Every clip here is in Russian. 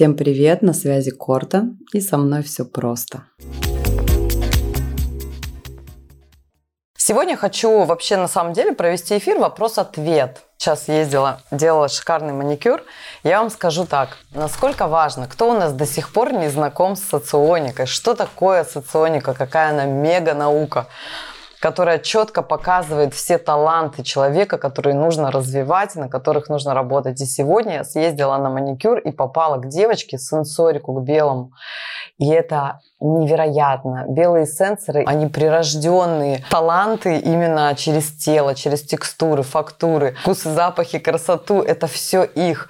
Всем привет, на связи Корта, и со мной все просто. Сегодня хочу вообще на самом деле провести эфир вопрос-ответ. Сейчас ездила, делала шикарный маникюр. Я вам скажу так, насколько важно, кто у нас до сих пор не знаком с соционикой, что такое соционика, какая она мега наука которая четко показывает все таланты человека, которые нужно развивать, на которых нужно работать. И сегодня я съездила на маникюр и попала к девочке, сенсорику, к белому. И это невероятно. Белые сенсоры, они прирожденные таланты именно через тело, через текстуры, фактуры, вкусы, запахи, красоту. Это все их.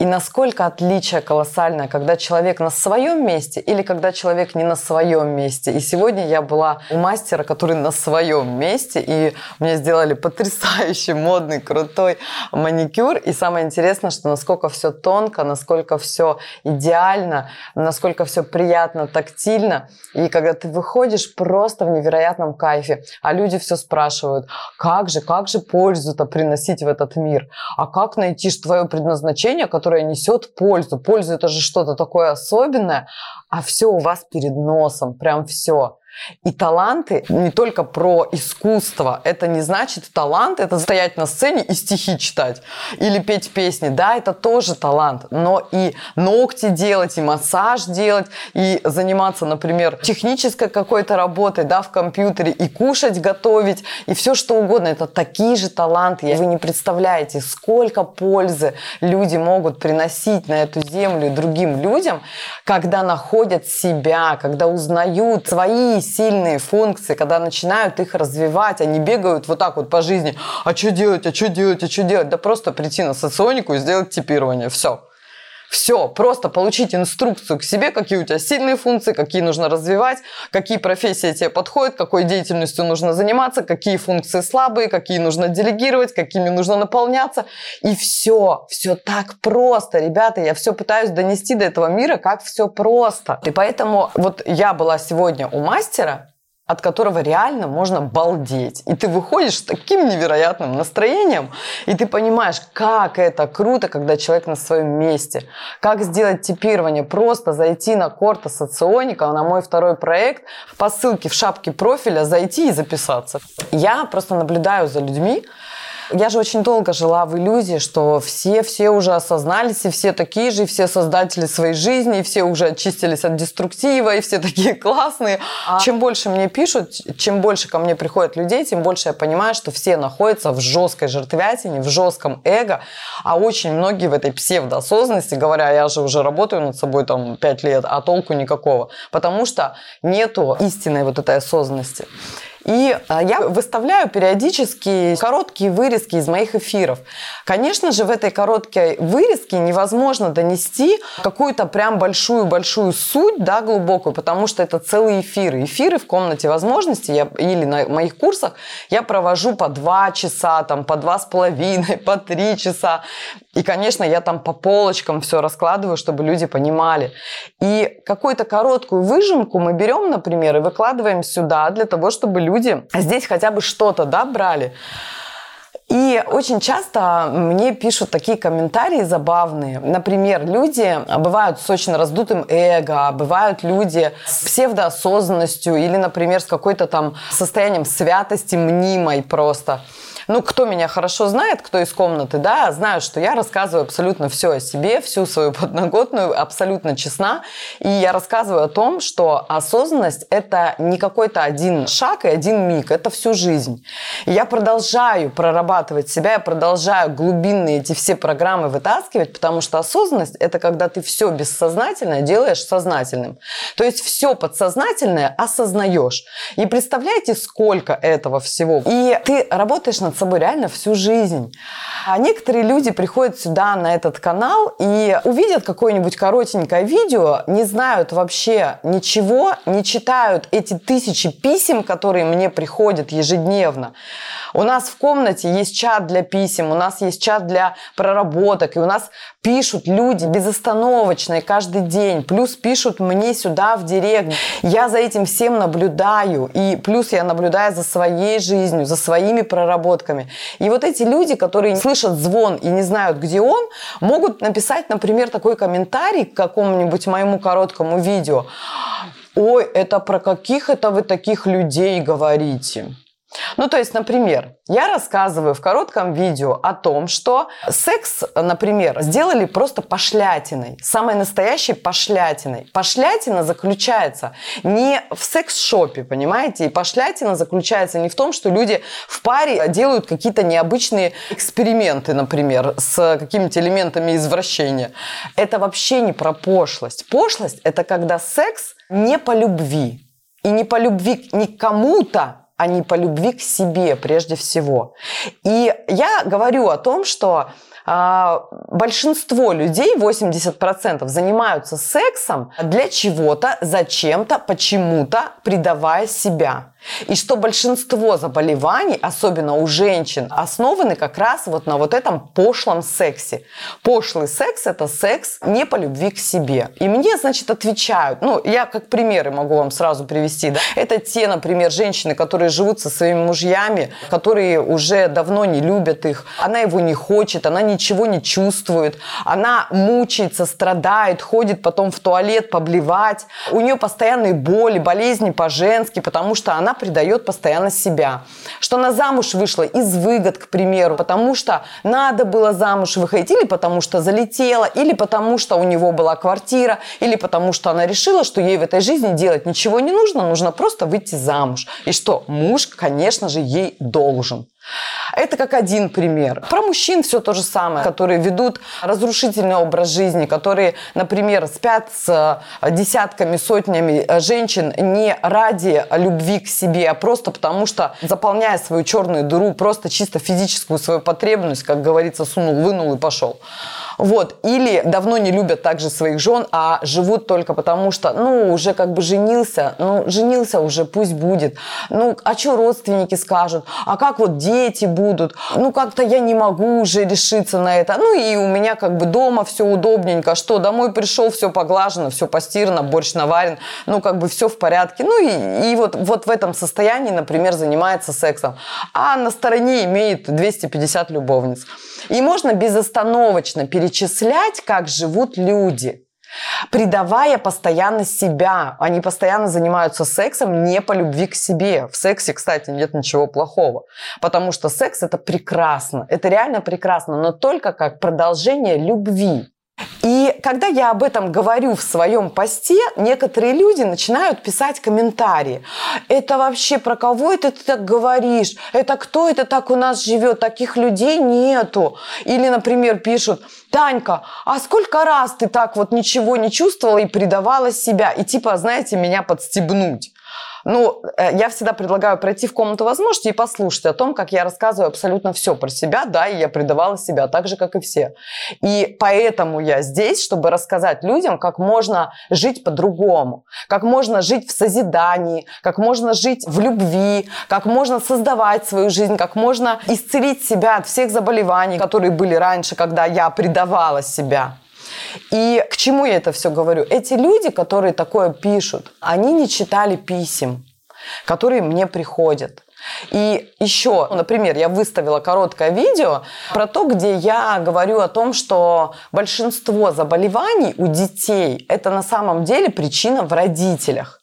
И насколько отличие колоссальное, когда человек на своем месте или когда человек не на своем месте. И сегодня я была у мастера, который на своем месте, и мне сделали потрясающий, модный, крутой маникюр. И самое интересное, что насколько все тонко, насколько все идеально, насколько все приятно, тактильно. И когда ты выходишь просто в невероятном кайфе, а люди все спрашивают, как же, как же пользу-то приносить в этот мир? А как найти твое предназначение, которое которая несет пользу. Польза это же что-то такое особенное, а все у вас перед носом, прям все. И таланты не только про искусство. Это не значит талант, это стоять на сцене и стихи читать. Или петь песни. Да, это тоже талант. Но и ногти делать, и массаж делать, и заниматься, например, технической какой-то работой, да, в компьютере, и кушать, готовить, и все что угодно. Это такие же таланты. Вы не представляете, сколько пользы люди могут приносить на эту землю другим людям, когда находят себя, когда узнают свои сильные функции, когда начинают их развивать, они бегают вот так вот по жизни, а что делать, а что делать, а что делать? Да просто прийти на соционику и сделать типирование, все. Все, просто получить инструкцию к себе, какие у тебя сильные функции, какие нужно развивать, какие профессии тебе подходят, какой деятельностью нужно заниматься, какие функции слабые, какие нужно делегировать, какими нужно наполняться. И все, все так просто. Ребята, я все пытаюсь донести до этого мира, как все просто. И поэтому вот я была сегодня у мастера, от которого реально можно балдеть. И ты выходишь с таким невероятным настроением, и ты понимаешь, как это круто, когда человек на своем месте. Как сделать типирование? Просто зайти на Корта Соционика, на мой второй проект, по ссылке в шапке профиля зайти и записаться. Я просто наблюдаю за людьми, я же очень долго жила в иллюзии, что все, все уже осознались, и все такие же, и все создатели своей жизни, и все уже очистились от деструктива, и все такие классные. А чем больше мне пишут, чем больше ко мне приходят людей, тем больше я понимаю, что все находятся в жесткой жертвятине, в жестком эго, а очень многие в этой псевдоосознанности, говоря, я же уже работаю над собой там пять лет, а толку никакого, потому что нету истинной вот этой осознанности. И а, я выставляю периодически короткие вырезки из моих эфиров. Конечно же, в этой короткой вырезке невозможно донести какую-то прям большую-большую суть, да, глубокую, потому что это целые эфиры. Эфиры в комнате возможностей я, или на моих курсах я провожу по два часа, там, по два с половиной, по три часа. И, конечно, я там по полочкам все раскладываю, чтобы люди понимали. И какую-то короткую выжимку мы берем, например, и выкладываем сюда для того, чтобы люди здесь хотя бы что-то да, брали. И очень часто мне пишут такие комментарии забавные. Например, люди бывают с очень раздутым эго, бывают люди с псевдоосознанностью или, например, с какой-то там состоянием святости мнимой просто ну, кто меня хорошо знает, кто из комнаты, да, знают, что я рассказываю абсолютно все о себе, всю свою подноготную, абсолютно честна. И я рассказываю о том, что осознанность – это не какой-то один шаг и один миг, это всю жизнь. И я продолжаю прорабатывать себя, я продолжаю глубинные эти все программы вытаскивать, потому что осознанность – это когда ты все бессознательное делаешь сознательным. То есть все подсознательное осознаешь. И представляете, сколько этого всего. И ты работаешь над собой реально всю жизнь. А некоторые люди приходят сюда, на этот канал, и увидят какое-нибудь коротенькое видео, не знают вообще ничего, не читают эти тысячи писем, которые мне приходят ежедневно. У нас в комнате есть чат для писем, у нас есть чат для проработок, и у нас пишут люди безостановочно и каждый день. Плюс пишут мне сюда в директ. Я за этим всем наблюдаю. И плюс я наблюдаю за своей жизнью, за своими проработками коротками. И вот эти люди, которые слышат звон и не знают, где он, могут написать, например, такой комментарий к какому-нибудь моему короткому видео. Ой, это про каких это вы таких людей говорите? Ну, то есть, например, я рассказываю в коротком видео о том, что секс, например, сделали просто пошлятиной, самой настоящей пошлятиной. Пошлятина заключается не в секс-шопе, понимаете? И пошлятина заключается не в том, что люди в паре делают какие-то необычные эксперименты, например, с какими-то элементами извращения. Это вообще не про пошлость. Пошлость – это когда секс не по любви. И не по любви не к кому-то, а не по любви к себе прежде всего. И я говорю о том, что а, большинство людей, 80%, занимаются сексом для чего-то, зачем-то, почему-то, предавая себя. И что большинство заболеваний, особенно у женщин, основаны как раз вот на вот этом пошлом сексе. Пошлый секс – это секс не по любви к себе. И мне, значит, отвечают, ну, я как примеры могу вам сразу привести, да? это те, например, женщины, которые живут со своими мужьями, которые уже давно не любят их, она его не хочет, она ничего не чувствует, она мучается, страдает, ходит потом в туалет поблевать, у нее постоянные боли, болезни по-женски, потому что она она предает постоянно себя. Что она замуж вышла из выгод, к примеру, потому что надо было замуж выходить, или потому что залетела, или потому что у него была квартира, или потому что она решила, что ей в этой жизни делать ничего не нужно, нужно просто выйти замуж. И что муж, конечно же, ей должен. Это как один пример. Про мужчин все то же самое, которые ведут разрушительный образ жизни, которые, например, спят с э, десятками, сотнями э, женщин не ради любви к себе, а просто потому что, заполняя свою черную дыру, просто чисто физическую свою потребность, как говорится, сунул, вынул и пошел. Вот. Или давно не любят также своих жен, а живут только потому, что, ну, уже как бы женился, ну, женился уже, пусть будет. Ну, а что родственники скажут? А как вот дети будут? Ну, как-то я не могу уже решиться на это. Ну, и у меня как бы дома все удобненько. Что, домой пришел, все поглажено, все постирано, борщ наварен. Ну, как бы все в порядке. Ну, и, и вот, вот в этом состоянии, например, занимается сексом. А на стороне имеет 250 любовниц. И можно безостановочно перечислять, как живут люди придавая постоянно себя. Они постоянно занимаются сексом не по любви к себе. В сексе, кстати, нет ничего плохого, потому что секс это прекрасно, это реально прекрасно, но только как продолжение любви. И когда я об этом говорю в своем посте, некоторые люди начинают писать комментарии. Это вообще про кого это ты так говоришь? Это кто это так у нас живет? Таких людей нету. Или, например, пишут, Танька, а сколько раз ты так вот ничего не чувствовала и предавала себя? И типа, знаете, меня подстебнуть. Ну, э, я всегда предлагаю пройти в комнату возможностей и послушать о том, как я рассказываю абсолютно все про себя, да, и я предавала себя так же, как и все. И поэтому я здесь, чтобы рассказать людям, как можно жить по-другому, как можно жить в созидании, как можно жить в любви, как можно создавать свою жизнь, как можно исцелить себя от всех заболеваний, которые были раньше, когда я предавала себя. И к чему я это все говорю? Эти люди, которые такое пишут, они не читали писем, которые мне приходят. И еще, например, я выставила короткое видео про то, где я говорю о том, что большинство заболеваний у детей это на самом деле причина в родителях.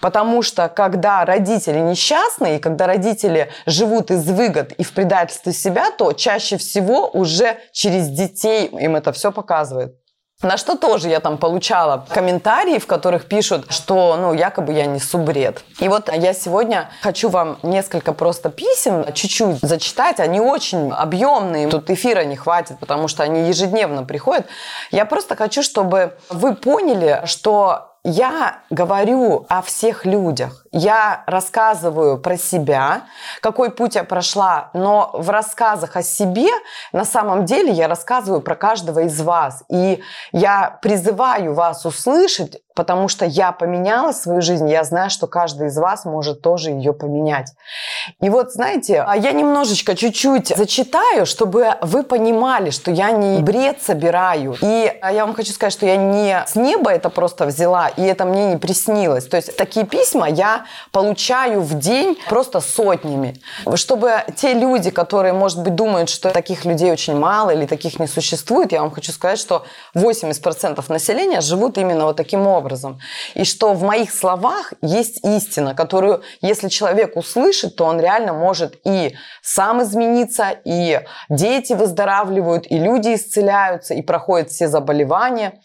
Потому что когда родители несчастны, и когда родители живут из выгод и в предательстве себя, то чаще всего уже через детей им это все показывает. На что тоже я там получала комментарии, в которых пишут, что, ну, якобы я несу бред. И вот я сегодня хочу вам несколько просто писем чуть-чуть зачитать. Они очень объемные. Тут эфира не хватит, потому что они ежедневно приходят. Я просто хочу, чтобы вы поняли, что я говорю о всех людях. Я рассказываю про себя, какой путь я прошла, но в рассказах о себе на самом деле я рассказываю про каждого из вас. И я призываю вас услышать потому что я поменяла свою жизнь, я знаю, что каждый из вас может тоже ее поменять. И вот, знаете, а я немножечко, чуть-чуть зачитаю, чтобы вы понимали, что я не бред собираю. И я вам хочу сказать, что я не с неба это просто взяла, и это мне не приснилось. То есть такие письма я получаю в день просто сотнями. Чтобы те люди, которые, может быть, думают, что таких людей очень мало или таких не существует, я вам хочу сказать, что 80% населения живут именно вот таким образом. И что в моих словах есть истина, которую, если человек услышит, то он реально может и сам измениться, и дети выздоравливают, и люди исцеляются, и проходят все заболевания.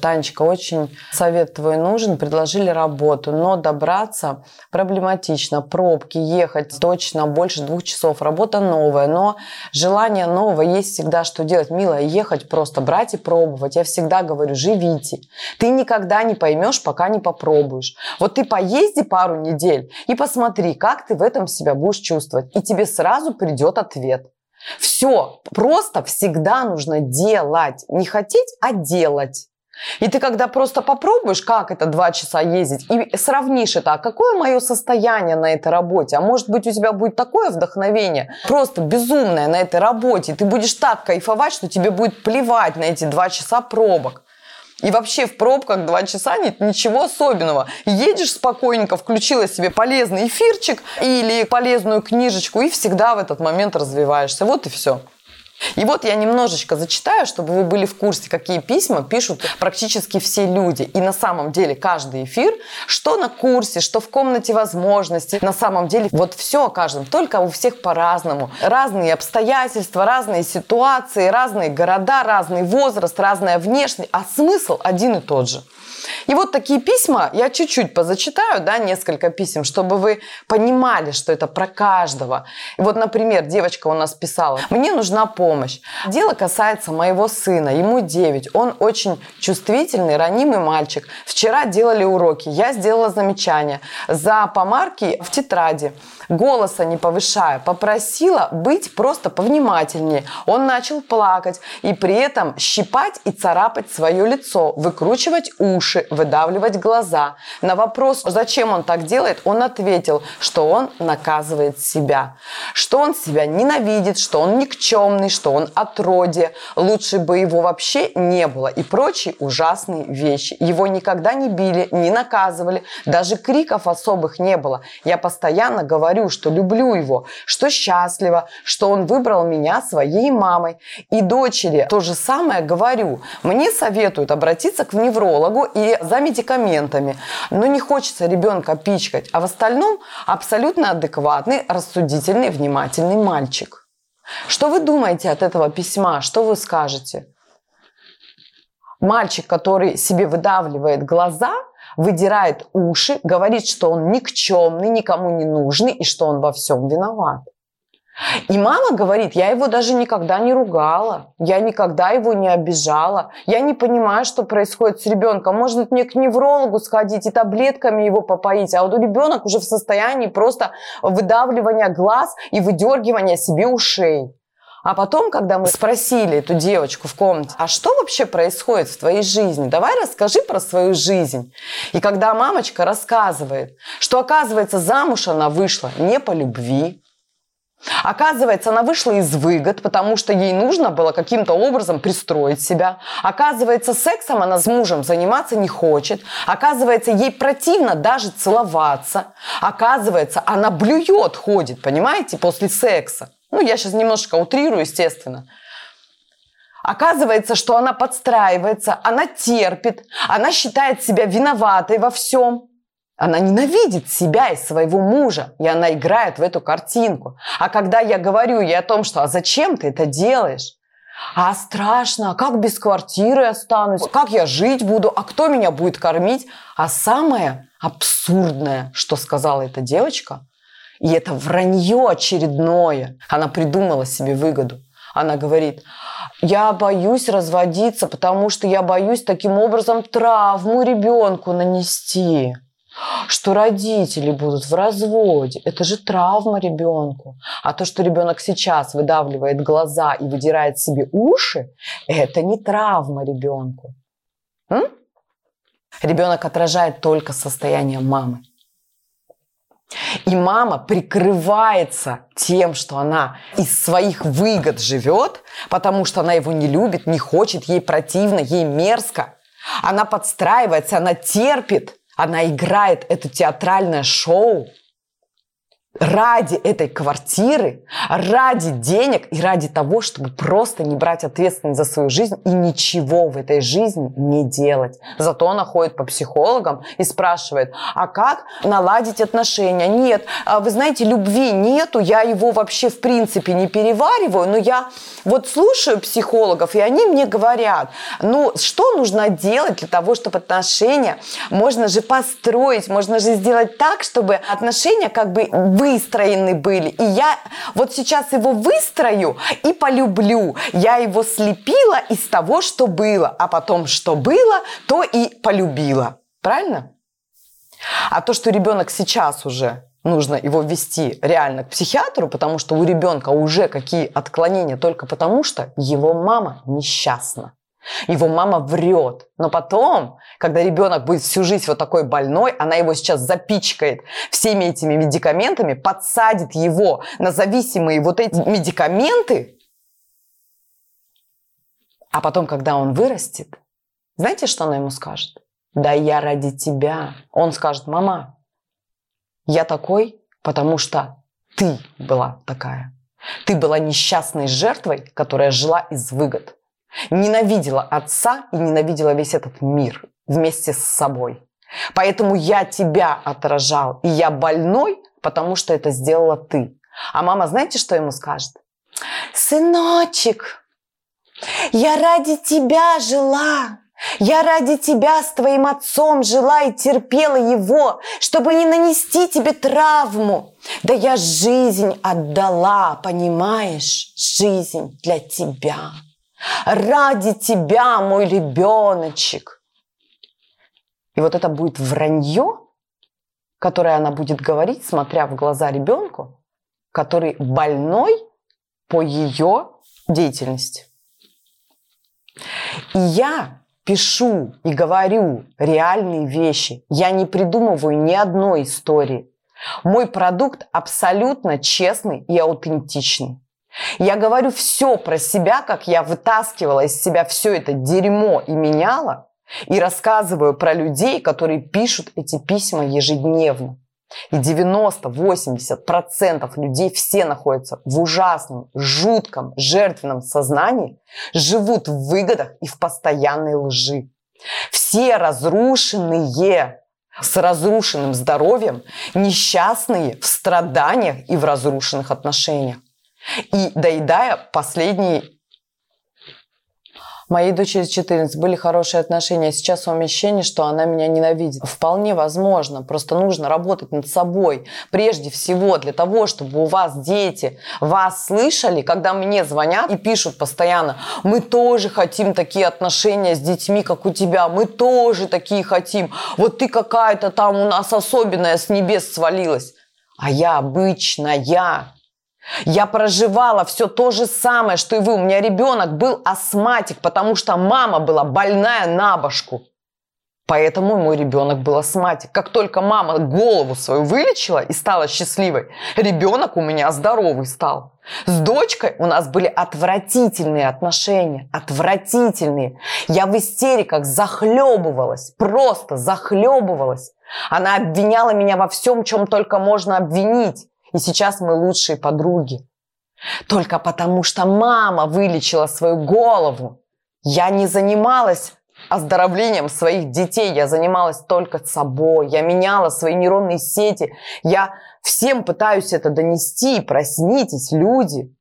Танечка, очень совет твой нужен. Предложили работу, но добраться проблематично. Пробки, ехать точно больше двух часов. Работа новая, но желание нового есть всегда, что делать. Милая, ехать просто, брать и пробовать. Я всегда говорю, живите. Ты никогда не поймешь, пока не попробуешь. Вот ты поезди пару недель и посмотри, как ты в этом себя будешь чувствовать. И тебе сразу придет ответ. Все, просто всегда нужно делать. Не хотеть, а делать. И ты когда просто попробуешь, как это два часа ездить, и сравнишь это, а какое мое состояние на этой работе, а может быть у тебя будет такое вдохновение, просто безумное на этой работе, ты будешь так кайфовать, что тебе будет плевать на эти два часа пробок. И вообще в пробках два часа нет ничего особенного. Едешь спокойненько, включила себе полезный эфирчик или полезную книжечку и всегда в этот момент развиваешься. Вот и все. И вот я немножечко зачитаю, чтобы вы были в курсе, какие письма пишут практически все люди. И на самом деле каждый эфир, что на курсе, что в комнате возможностей, на самом деле вот все о каждом, только у всех по-разному. Разные обстоятельства, разные ситуации, разные города, разный возраст, разная внешность, а смысл один и тот же. И вот такие письма я чуть-чуть позачитаю, да, несколько писем, чтобы вы понимали, что это про каждого. И вот, например, девочка у нас писала, мне нужна помощь. Дело касается моего сына, ему 9, он очень чувствительный, ранимый мальчик. Вчера делали уроки, я сделала замечание за помарки в тетради голоса не повышая, попросила быть просто повнимательнее. Он начал плакать и при этом щипать и царапать свое лицо, выкручивать уши, выдавливать глаза. На вопрос, зачем он так делает, он ответил, что он наказывает себя, что он себя ненавидит, что он никчемный, что он отродье, лучше бы его вообще не было и прочие ужасные вещи. Его никогда не били, не наказывали, даже криков особых не было. Я постоянно говорю, что люблю его, что счастлива, что он выбрал меня своей мамой. И дочери то же самое говорю. Мне советуют обратиться к неврологу и за медикаментами. Но не хочется ребенка пичкать. А в остальном абсолютно адекватный, рассудительный, внимательный мальчик. Что вы думаете от этого письма? Что вы скажете? Мальчик, который себе выдавливает глаза – выдирает уши, говорит, что он никчемный, никому не нужный и что он во всем виноват. И мама говорит, я его даже никогда не ругала, я никогда его не обижала, я не понимаю, что происходит с ребенком. Может мне к неврологу сходить и таблетками его попоить, а вот ребенок уже в состоянии просто выдавливания глаз и выдергивания себе ушей. А потом, когда мы спросили эту девочку в комнате, а что вообще происходит в твоей жизни? Давай расскажи про свою жизнь. И когда мамочка рассказывает, что оказывается замуж она вышла не по любви, Оказывается, она вышла из выгод, потому что ей нужно было каким-то образом пристроить себя. Оказывается, сексом она с мужем заниматься не хочет. Оказывается, ей противно даже целоваться. Оказывается, она блюет, ходит, понимаете, после секса. Ну, я сейчас немножко утрирую, естественно. Оказывается, что она подстраивается, она терпит, она считает себя виноватой во всем. Она ненавидит себя и своего мужа, и она играет в эту картинку. А когда я говорю ей о том, что «а зачем ты это делаешь?» А страшно, а как без квартиры останусь? Как я жить буду? А кто меня будет кормить? А самое абсурдное, что сказала эта девочка, и это вранье очередное. Она придумала себе выгоду. Она говорит, я боюсь разводиться, потому что я боюсь таким образом травму ребенку нанести. Что родители будут в разводе, это же травма ребенку. А то, что ребенок сейчас выдавливает глаза и выдирает себе уши, это не травма ребенку. М? Ребенок отражает только состояние мамы. И мама прикрывается тем, что она из своих выгод живет, потому что она его не любит, не хочет, ей противно, ей мерзко. Она подстраивается, она терпит, Она играет это театральное шоу ради этой квартиры, ради денег и ради того, чтобы просто не брать ответственность за свою жизнь и ничего в этой жизни не делать. Зато она ходит по психологам и спрашивает, а как наладить отношения? Нет, а вы знаете, любви нету, я его вообще в принципе не перевариваю, но я вот слушаю психологов, и они мне говорят, ну, что нужно делать для того, чтобы отношения можно же построить, можно же сделать так, чтобы отношения как бы выстроены были. И я вот сейчас его выстрою и полюблю. Я его слепила из того, что было, а потом что было, то и полюбила. Правильно? А то, что ребенок сейчас уже нужно его ввести реально к психиатру, потому что у ребенка уже какие отклонения только потому, что его мама несчастна. Его мама врет. Но потом, когда ребенок будет всю жизнь вот такой больной, она его сейчас запичкает всеми этими медикаментами, подсадит его на зависимые вот эти медикаменты. А потом, когда он вырастет, знаете, что она ему скажет? Да я ради тебя. Он скажет, мама, я такой, потому что ты была такая. Ты была несчастной жертвой, которая жила из выгод. Ненавидела отца и ненавидела весь этот мир вместе с собой. Поэтому я тебя отражал, и я больной, потому что это сделала ты. А мама, знаете, что ему скажет? Сыночек, я ради тебя жила. Я ради тебя с твоим отцом жила и терпела его, чтобы не нанести тебе травму. Да я жизнь отдала, понимаешь, жизнь для тебя. Ради тебя, мой ребеночек. И вот это будет вранье, которое она будет говорить, смотря в глаза ребенку, который больной по ее деятельности. И я пишу и говорю реальные вещи. Я не придумываю ни одной истории. Мой продукт абсолютно честный и аутентичный. Я говорю все про себя, как я вытаскивала из себя все это дерьмо и меняла, и рассказываю про людей, которые пишут эти письма ежедневно. И 90-80% людей все находятся в ужасном, жутком, жертвенном сознании, живут в выгодах и в постоянной лжи. Все разрушенные, с разрушенным здоровьем, несчастные в страданиях и в разрушенных отношениях. И доедая последний Моей дочери 14 были хорошие отношения. Сейчас у меня ощущение, что она меня ненавидит. Вполне возможно. Просто нужно работать над собой. Прежде всего для того, чтобы у вас дети вас слышали, когда мне звонят и пишут постоянно, мы тоже хотим такие отношения с детьми, как у тебя. Мы тоже такие хотим. Вот ты какая-то там у нас особенная с небес свалилась. А я обычная. Я проживала все то же самое, что и вы. У меня ребенок был астматик, потому что мама была больная на башку. Поэтому мой ребенок был астматик. Как только мама голову свою вылечила и стала счастливой, ребенок у меня здоровый стал. С дочкой у нас были отвратительные отношения, отвратительные. Я в истериках захлебывалась, просто захлебывалась. Она обвиняла меня во всем, чем только можно обвинить. И сейчас мы лучшие подруги. Только потому, что мама вылечила свою голову. Я не занималась оздоровлением своих детей, я занималась только собой, я меняла свои нейронные сети, я всем пытаюсь это донести, проснитесь, люди,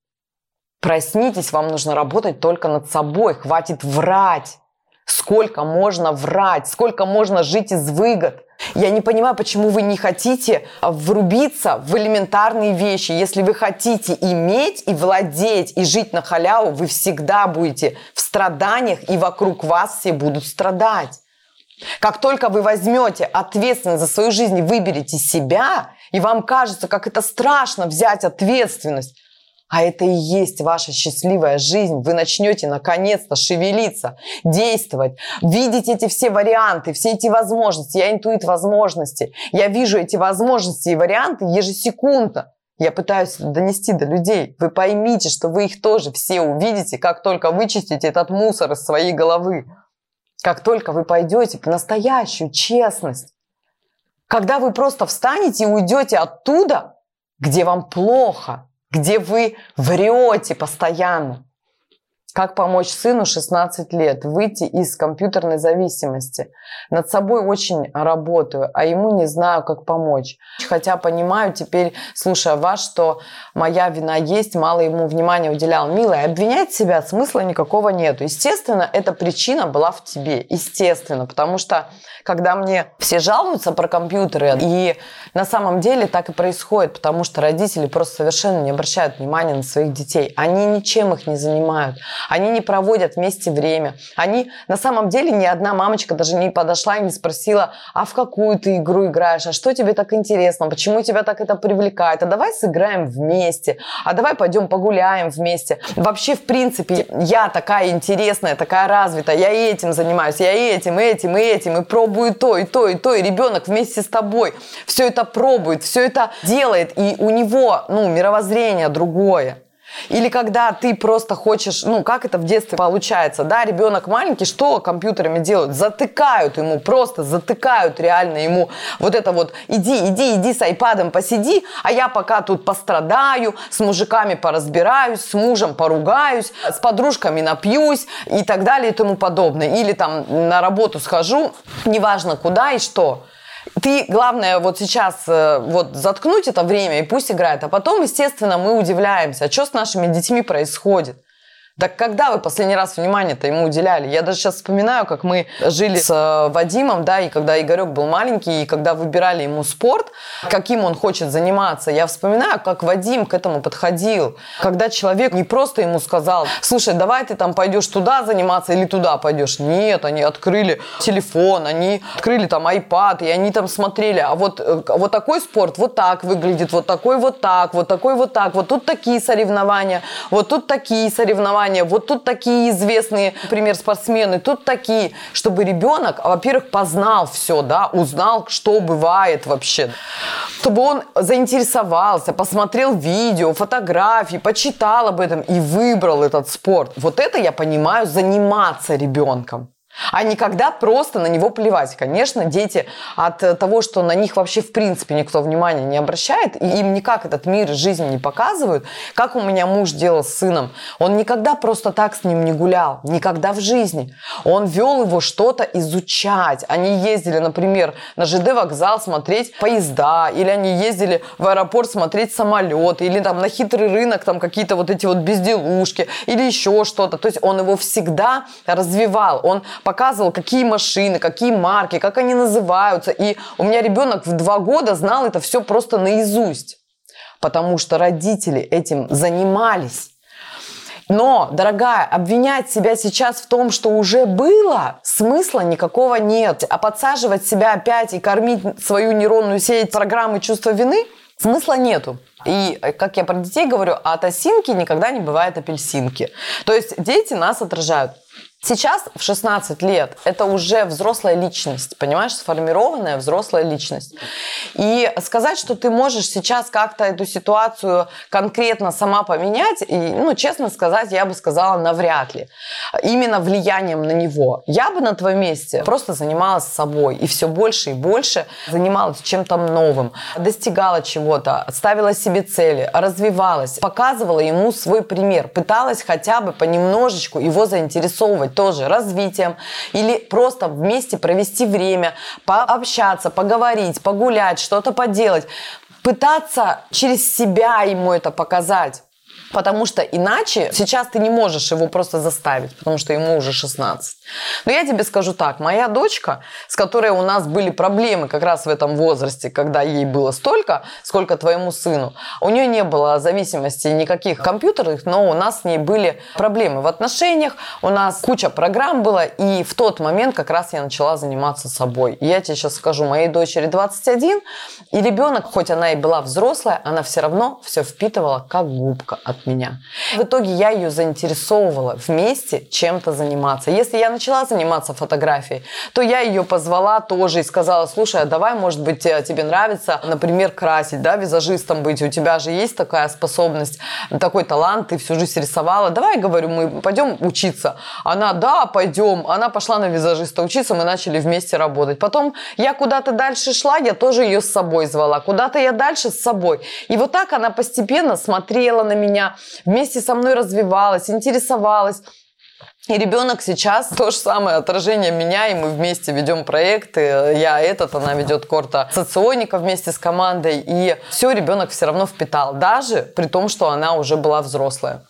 проснитесь, вам нужно работать только над собой, хватит врать, сколько можно врать, сколько можно жить из выгод. Я не понимаю, почему вы не хотите врубиться в элементарные вещи. Если вы хотите иметь и владеть, и жить на халяву, вы всегда будете в страданиях, и вокруг вас все будут страдать. Как только вы возьмете ответственность за свою жизнь и выберете себя, и вам кажется, как это страшно взять ответственность, а это и есть ваша счастливая жизнь. Вы начнете наконец-то шевелиться, действовать, видеть эти все варианты, все эти возможности. Я интуит возможности. Я вижу эти возможности и варианты ежесекундно. Я пытаюсь донести до людей. Вы поймите, что вы их тоже все увидите, как только вычистите этот мусор из своей головы. Как только вы пойдете в настоящую честность. Когда вы просто встанете и уйдете оттуда, где вам плохо, где вы врете постоянно. Как помочь сыну 16 лет выйти из компьютерной зависимости? Над собой очень работаю, а ему не знаю, как помочь. Хотя понимаю теперь, слушая вас, что моя вина есть, мало ему внимания уделял. Милая, обвинять себя смысла никакого нету. Естественно, эта причина была в тебе. Естественно, потому что когда мне все жалуются про компьютеры, и на самом деле так и происходит, потому что родители просто совершенно не обращают внимания на своих детей. Они ничем их не занимают они не проводят вместе время. Они, на самом деле, ни одна мамочка даже не подошла и не спросила, а в какую ты игру играешь, а что тебе так интересно, почему тебя так это привлекает, а давай сыграем вместе, а давай пойдем погуляем вместе. Вообще, в принципе, я такая интересная, такая развитая, я и этим занимаюсь, я и этим, и этим, и этим, и пробую то, и то, и то, и ребенок вместе с тобой все это пробует, все это делает, и у него, ну, мировоззрение другое. Или когда ты просто хочешь, ну, как это в детстве получается, да, ребенок маленький, что компьютерами делают? Затыкают ему, просто затыкают реально ему вот это вот, иди, иди, иди с айпадом посиди, а я пока тут пострадаю, с мужиками поразбираюсь, с мужем поругаюсь, с подружками напьюсь и так далее и тому подобное. Или там на работу схожу, неважно куда и что. Ты, главное, вот сейчас э, вот заткнуть это время и пусть играет, а потом, естественно, мы удивляемся, а что с нашими детьми происходит. Так когда вы последний раз внимание-то ему уделяли? Я даже сейчас вспоминаю, как мы жили с э, Вадимом, да, и когда Игорек был маленький, и когда выбирали ему спорт, каким он хочет заниматься, я вспоминаю, как Вадим к этому подходил. Когда человек не просто ему сказал, слушай, давай ты там пойдешь туда заниматься или туда пойдешь. Нет, они открыли телефон, они открыли там iPad, и они там смотрели, а вот, э, вот такой спорт вот так выглядит, вот такой вот так, вот такой вот так, вот тут такие соревнования, вот тут такие соревнования, соревнования, вот тут такие известные, например, спортсмены, тут такие, чтобы ребенок, во-первых, познал все, да, узнал, что бывает вообще, чтобы он заинтересовался, посмотрел видео, фотографии, почитал об этом и выбрал этот спорт. Вот это я понимаю заниматься ребенком а не когда просто на него плевать. Конечно, дети от того, что на них вообще в принципе никто внимания не обращает, и им никак этот мир жизни не показывают, как у меня муж делал с сыном, он никогда просто так с ним не гулял, никогда в жизни. Он вел его что-то изучать. Они ездили, например, на ЖД вокзал смотреть поезда, или они ездили в аэропорт смотреть самолеты, или там на хитрый рынок там какие-то вот эти вот безделушки, или еще что-то. То есть он его всегда развивал. Он показывал, какие машины, какие марки, как они называются. И у меня ребенок в два года знал это все просто наизусть, потому что родители этим занимались. Но, дорогая, обвинять себя сейчас в том, что уже было, смысла никакого нет. А подсаживать себя опять и кормить свою нейронную сеть программы чувства вины смысла нету. И, э, как я про детей говорю, от осинки никогда не бывает апельсинки. То есть дети нас отражают. Сейчас в 16 лет это уже взрослая личность, понимаешь, сформированная взрослая личность. И сказать, что ты можешь сейчас как-то эту ситуацию конкретно сама поменять, и, ну, честно сказать, я бы сказала, навряд ли. Именно влиянием на него. Я бы на твоем месте просто занималась собой и все больше и больше занималась чем-то новым, достигала чего-то, ставила себе цели, развивалась, показывала ему свой пример, пыталась хотя бы понемножечку его заинтересовывать тоже развитием или просто вместе провести время, пообщаться, поговорить, погулять, что-то поделать. Пытаться через себя ему это показать. Потому что иначе сейчас ты не можешь его просто заставить, потому что ему уже 16. Но я тебе скажу так, моя дочка, с которой у нас были проблемы как раз в этом возрасте, когда ей было столько, сколько твоему сыну, у нее не было зависимости никаких компьютерных, но у нас с ней были проблемы в отношениях, у нас куча программ было, и в тот момент как раз я начала заниматься собой. И я тебе сейчас скажу, моей дочери 21, и ребенок, хоть она и была взрослая, она все равно все впитывала как губка от от меня. В итоге я ее заинтересовывала вместе чем-то заниматься. Если я начала заниматься фотографией, то я ее позвала тоже и сказала, слушай, а давай, может быть, э, тебе нравится, например, красить, да, визажистом быть, у тебя же есть такая способность, такой талант, ты всю жизнь рисовала, давай, говорю, мы пойдем учиться. Она, да, пойдем. Она пошла на визажиста учиться, мы начали вместе работать. Потом я куда-то дальше шла, я тоже ее с собой звала. Куда-то я дальше с собой. И вот так она постепенно смотрела на вместе со мной развивалась, интересовалась. И ребенок сейчас то же самое отражение меня, и мы вместе ведем проекты. Я этот, она ведет корта соционика вместе с командой. И все ребенок все равно впитал, даже при том, что она уже была взрослая.